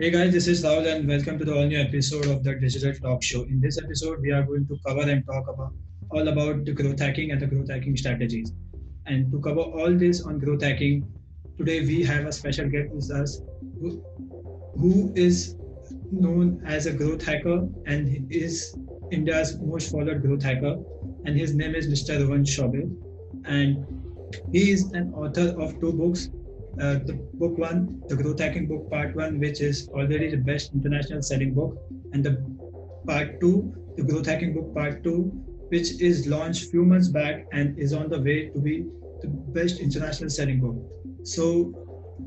Hey guys, this is Rahul and welcome to the all new episode of the Digital Talk Show. In this episode, we are going to cover and talk about all about the growth hacking and the growth hacking strategies. And to cover all this on growth hacking, today we have a special guest with us who, who is known as a growth hacker and is India's most followed growth hacker. And his name is Mr. Rohan Chaubey. And he is an author of two books uh, the book one, the growth hacking book part one, which is already the best international selling book, and the part two, the growth hacking book part two, which is launched few months back and is on the way to be the best international selling book. So,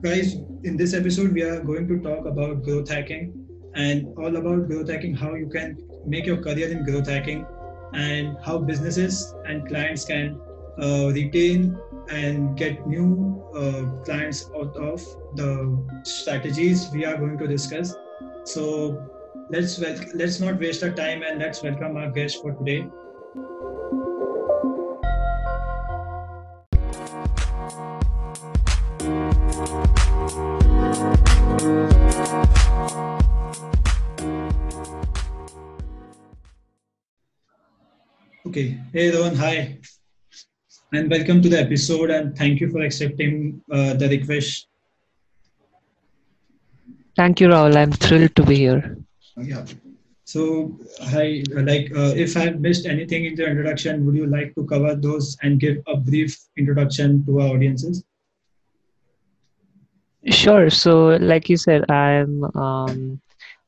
guys, in this episode, we are going to talk about growth hacking and all about growth hacking, how you can make your career in growth hacking, and how businesses and clients can retain and get new uh, clients out of the strategies we are going to discuss. So let's wel- let's not waste our time and let's welcome our guest for today. Okay. Hey, Rohan. Hi and welcome to the episode and thank you for accepting uh, the request. Thank you Rahul. i'm thrilled to be here. Yeah. So hi like uh, if i've missed anything in the introduction would you like to cover those and give a brief introduction to our audiences? Sure. So like you said i'm um,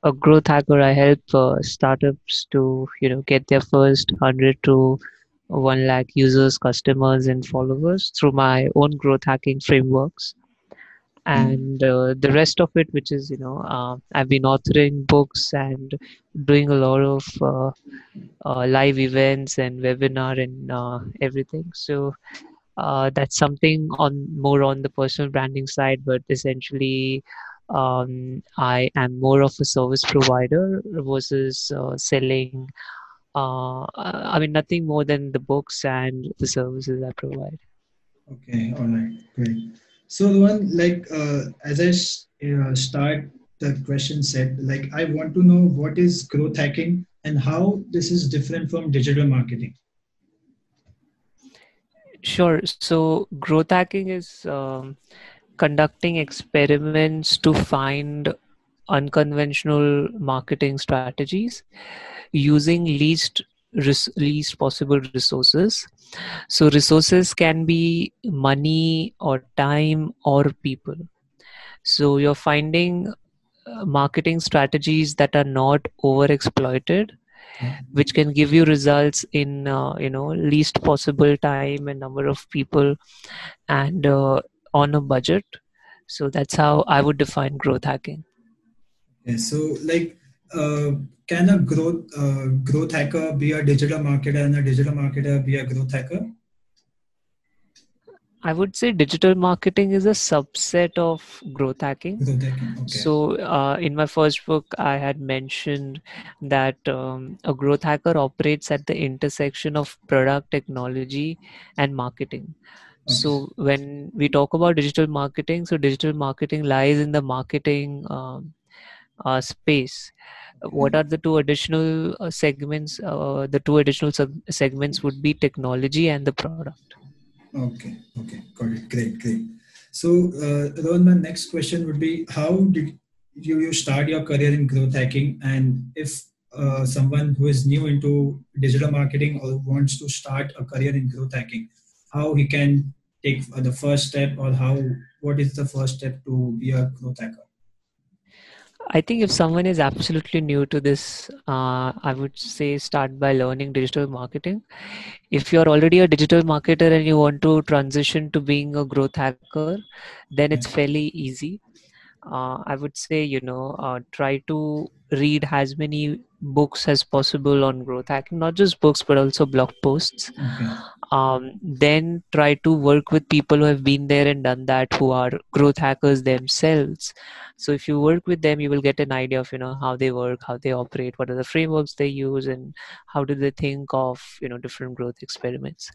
a growth hacker. I help uh, startups to you know get their first 100 to 1 lakh users, customers, and followers through my own growth hacking frameworks. And uh, the rest of it, which is, you know, uh, I've been authoring books and doing a lot of uh, uh live events and webinar and uh, everything. So uh, that's something on more on the personal branding side, but essentially, um, I am more of a service provider versus selling uh, I mean, nothing more than the books and the services I provide. Okay, all right, great. So the one like uh, as I uh, start the question set, like I want to know what is growth hacking and how this is different from digital marketing. Sure. So growth hacking is um, conducting experiments to find unconventional marketing strategies using least res- least possible resources. So resources can be money or time or people. So you're finding uh, marketing strategies that are not over exploited which can give you results in uh, you know least possible time and number of people and uh, on a budget. So that's how i would define growth hacking okay, so like uh, can a growth uh, growth hacker be a digital marketer and a digital marketer be a growth hacker? I would say digital marketing is a subset of growth hacking. Growth hacking. Okay. So, uh, in my first book, I had mentioned that um, a growth hacker operates at the intersection of product technology and marketing. Okay. So, when we talk about digital marketing, so digital marketing lies in the marketing um, uh, space. What are the two additional uh, segments uh, the two additional sub- segments would be technology and the product? Okay okay. Got it. Great great. So uh, my next question would be how did you, you start your career in growth hacking? And if uh, someone who is new into digital marketing or wants to start a career in growth hacking how he can take the first step or how what is the first step to be a growth hacker I think if someone is absolutely new to this, uh, I would say start by learning digital marketing. If you're already a digital marketer and you want to transition to being a growth hacker, then it's fairly easy. Uh, I would say, you know, uh, try to read as many books as possible on growth hacking, not just books, but also blog posts. Okay. Um, then try to work with people who have been there and done that who are growth hackers themselves. So if you work with them you will get an idea of you know how they work how they operate what are the frameworks they use and how do they think of you know different growth experiments.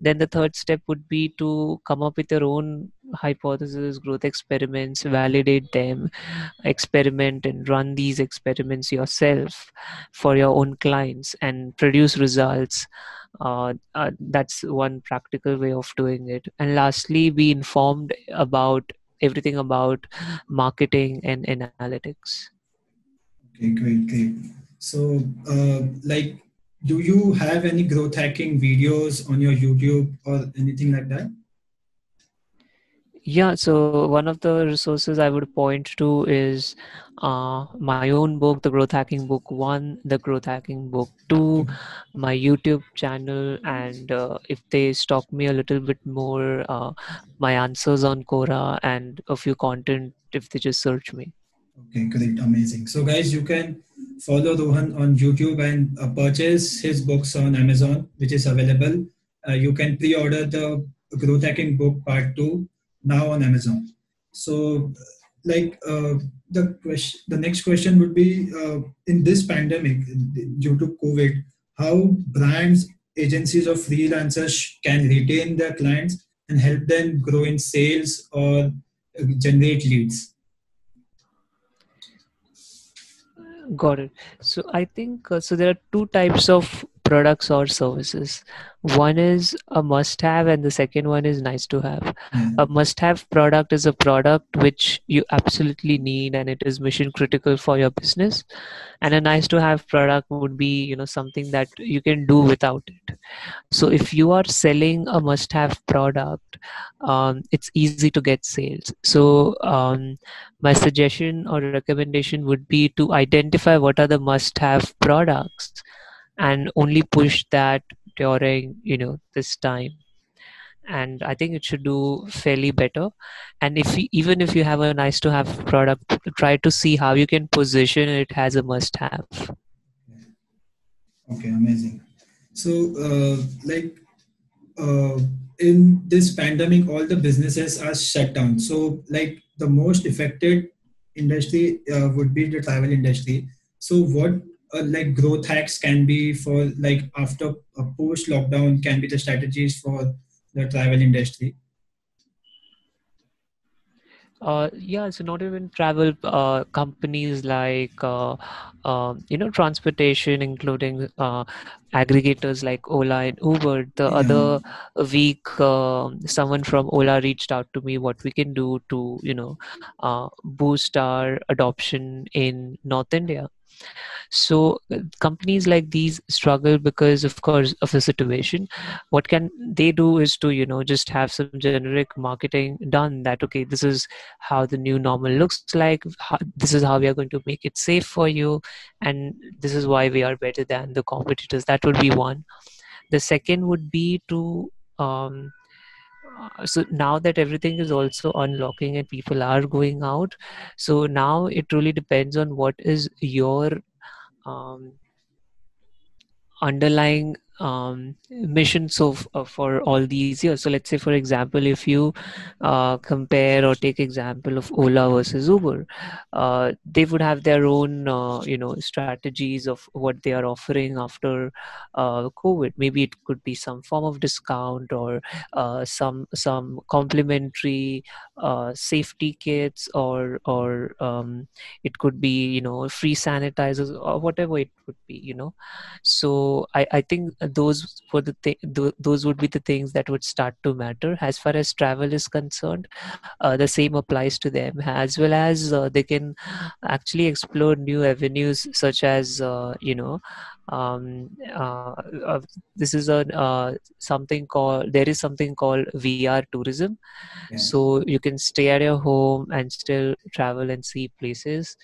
Then the third step would be to come up with your own hypothesis growth experiments validate them experiment and run these experiments yourself for your own clients and produce results uh, uh, that's one practical way of doing it. And lastly be informed about everything about marketing and analytics. Okay great great. So uh, like do you have any growth hacking videos on your youtube or anything like that yeah, so one of the resources I would point to is uh, my own book, The Growth Hacking Book One, The Growth Hacking Book Two, my YouTube channel, and uh, if they stalk me a little bit more, uh, my answers on Quora and a few content if they just search me. Okay, great, amazing. So, guys, you can follow Rohan on YouTube and uh, purchase his books on Amazon, which is available. Uh, you can pre order the Growth Hacking Book Part 2 now on Amazon. So, like uh, the question, the next question would be: uh, in this pandemic, due to COVID, how brands, agencies, or freelancers can retain their clients and help them grow in sales or uh, generate leads? Got it. So I think uh, so. There are two types of products or services. One is a must have, and the second one is nice to have. Mm. A must have product is a product which you absolutely need and it is mission critical for your business. And a nice to have product would be, you know, something that you can do without it. So if you are selling a must have product, um, it's easy to get sales. So um, my suggestion or recommendation would be to identify what are the must have products and only push that during you know this time. And i think it should do fairly better. And if you, even if you have a nice to have product try to see how you can position it as a must have. Okay amazing. So uh, like uh, in this pandemic all the businesses are shut down. So like the most affected industry uh, would be the travel industry. So what uh, like growth hacks can be for like after a post lockdown can be the strategies for the travel industry uh, yeah, so not even travel uh, companies like uh, uh, you know transportation, including uh, aggregators like Ola and Uber. The yeah. other week, um, someone from Ola reached out to me what we can do to you know uh, boost our adoption in North India. So uh, companies like these struggle because, of course, of the situation. What can they do is to you know just have some generic marketing done that okay, this is how the new normal looks like. How, this is how we are going to make it safe for you, and this is why we are better than the competitors. That would be one. The second would be to um, so now that everything is also unlocking and people are going out so now it really depends on what is your um, underlying um, mission so f- uh, for all these years. So let's say for example if you uh, compare or take example of ola versus uber uh, they would have their own uh, you know strategies of what they are offering after uh, covid. Maybe it could be some form of discount or some some complimentary safety kits or or um, it could be you know free sanitizers or whatever it would be you know. So i i think those were the th- th- those would be the things that would start to matter as far as travel is concerned uh, the same applies to them as well as uh, they can actually explore new avenues such as uh, you know um, uh, uh, this is a uh, something called there is something called VR tourism. Yeah. So you can stay at your home and still travel and see places.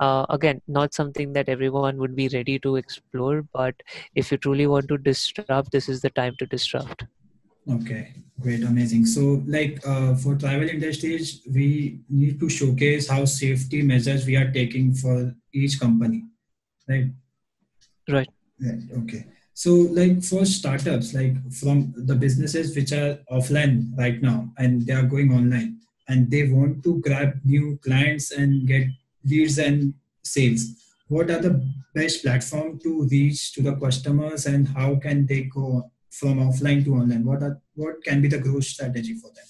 Uh, again, not something that everyone would be ready to explore, but if you truly want to disrupt, this is the time to disrupt. Okay, great, amazing. So, like uh, for travel industries, we need to showcase how safety measures we are taking for each company, right? Right. Right. Okay. so like for startups like from the businesses which are offline right now and they are going online and they want to grab new clients and get leads and sales what are the best platform to reach to the customers and how can they go from offline to online what are what can be the growth strategy for them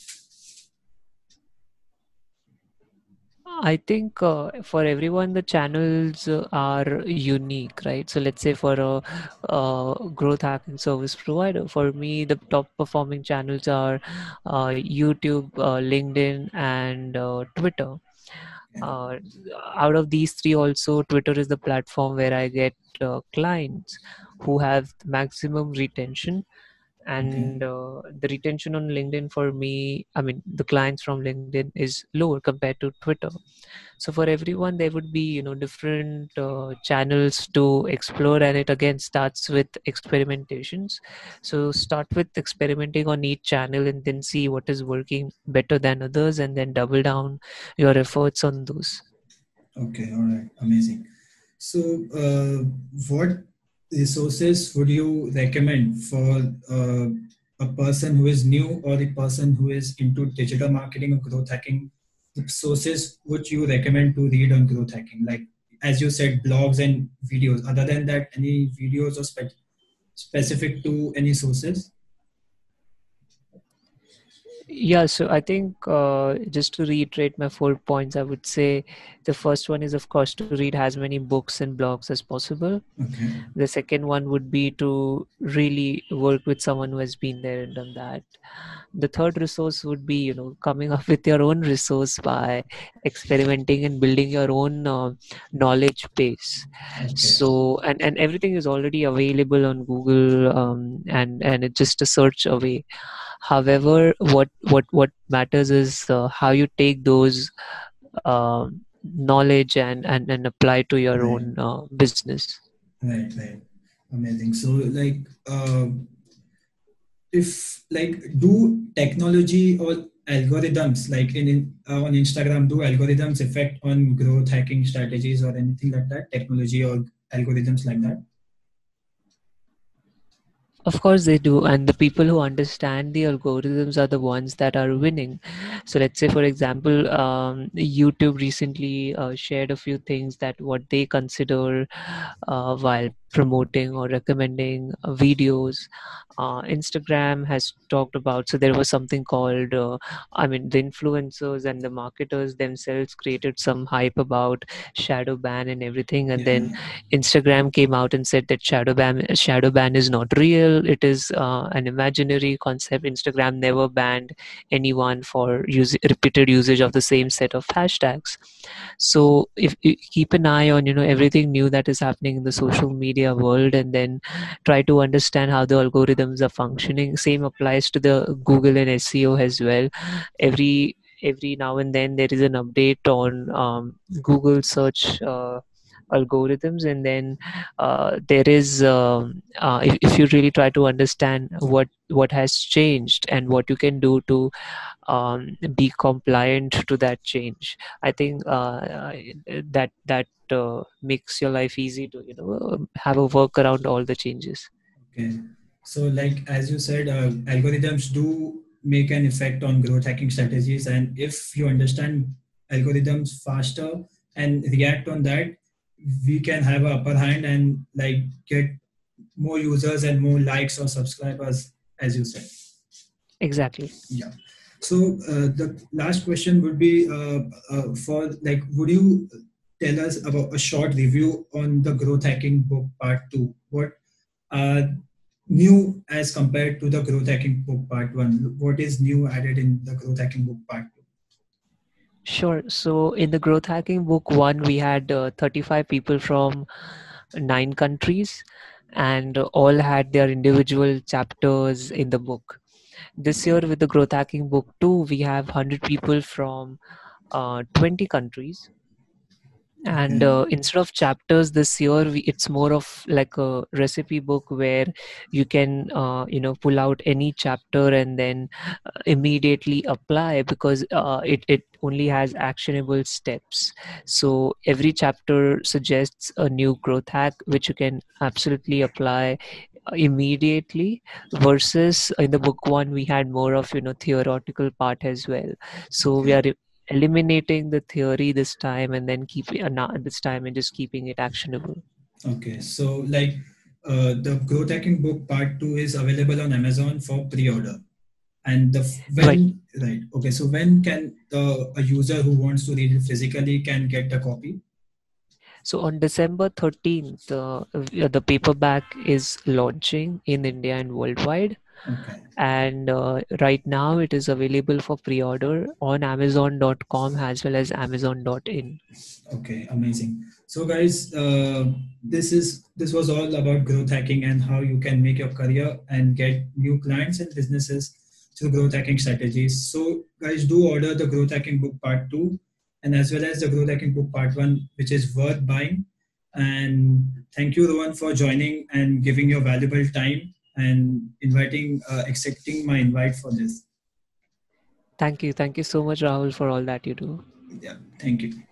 I think uh, for everyone the channels uh, are unique, right? So let's say for a, a growth hacking service provider, for me the top performing channels are uh, YouTube, uh, LinkedIn, and uh, Twitter. Uh, out of these three, also Twitter is the platform where I get clients who have maximum retention and uh, the retention on linkedin for me i mean the clients from linkedin is lower compared to twitter. So for everyone there would be you know different uh, channels to explore and it again starts with experimentations. So start with experimenting on each channel and then see what is working better than others and then double down your efforts on those. Okay all right. Amazing. So uh, what resources would you recommend for uh, a person who is new or the person who is into digital marketing or growth hacking? The sources would you recommend to read on growth hacking? Like as you said, blogs and videos. Other than that, any videos or spe- specific to any sources? Yeah, so I think uh, just to reiterate my four points, I would say the first one is, of course, to read as many books and blogs as possible. Okay. The second one would be to really work with someone who has been there and done that. The third resource would be, you know, coming up with your own resource by experimenting and building your own uh, knowledge base. okay. So, and and everything is already available on Google, um, and and it's just a search away however what what what matters is uh, how you take those uh, knowledge and, and and apply to your Right. own uh, business Right, right. Amazing. So, like, uh, if like, do technology or algorithms, like in, in uh, on Instagram, do algorithms affect on growth hacking strategies or anything like that? Technology or algorithms like that? Of course they do, and the people who understand the algorithms are the ones that are winning. So let's say, for example, um, YouTube recently uh, shared a few things that what they consider uh, while promoting or recommending uh, videos. Uh, Instagram has talked about. So there was something called, uh, I mean, the influencers and the marketers themselves created some hype about shadow ban and everything, and then Instagram came out and said that shadow ban shadow ban is not real. It is uh, an imaginary concept. Instagram never banned anyone for use, repeated usage of the same set of hashtags. So if you keep an eye on you know everything new that is happening in the social media world, and then try to understand how the algorithms are functioning. Same applies to the Google and SEO as well. Every every now and then there is an update on um, Google search. Uh, algorithms and then uh, there is um, uh, if, if you really try to understand what what has changed and what you can do to um, be compliant to that change i think uh, that that uh, makes your life easy to you know have a work around all the changes Okay. So, like as you said, uh, algorithms do make an effect on growth hacking strategies, and if you understand algorithms faster and react on that, we can have an upper hand and like get more users and more likes or subscribers, as you said. exactly Yeah. So uh, the last question would be uh, uh, for like, would you tell us about a short review on the growth hacking book part two? What are new as compared to the growth hacking book part one? What is new added in the growth hacking book part two? Sure. So in the growth hacking book one we had uh, 35 people from nine countries and all had their individual chapters in the book. This year with the growth hacking book 2 we have 100 people from uh, 20 countries and Okay. uh, instead of chapters this year we, it's more of like a recipe book where you can uh, you know pull out any chapter and then uh, immediately apply because uh, it, it only has actionable steps. So every chapter suggests a new growth hack which you can absolutely apply immediately versus in the book one we had more of you know theoretical part as well. So we are eliminating the theory this time and then keeping uh, not this time and just keeping it actionable okay so like uh, the growth hacking book part 2 is available on amazon for pre-order and the when right. right okay so when can the a user who wants to read it physically can get the copy so on December 13th, uh, the paperback is launching in India and worldwide. Okay. And uh, right now it is available for pre-order on Amazon.com as well as Amazon.in. Okay, amazing. So guys, uh, this is this was all about growth hacking and how you can make your career and get new clients and businesses through growth hacking strategies. So guys, do order the growth hacking book part two and as well as the Growth Hacking Book Part 1, which is worth buying. And thank you, Rohan, for joining and giving your valuable time and inviting, uh, accepting my invite for this. Thank you. Thank you so much, Rahul, for all that you do. Yeah, thank you.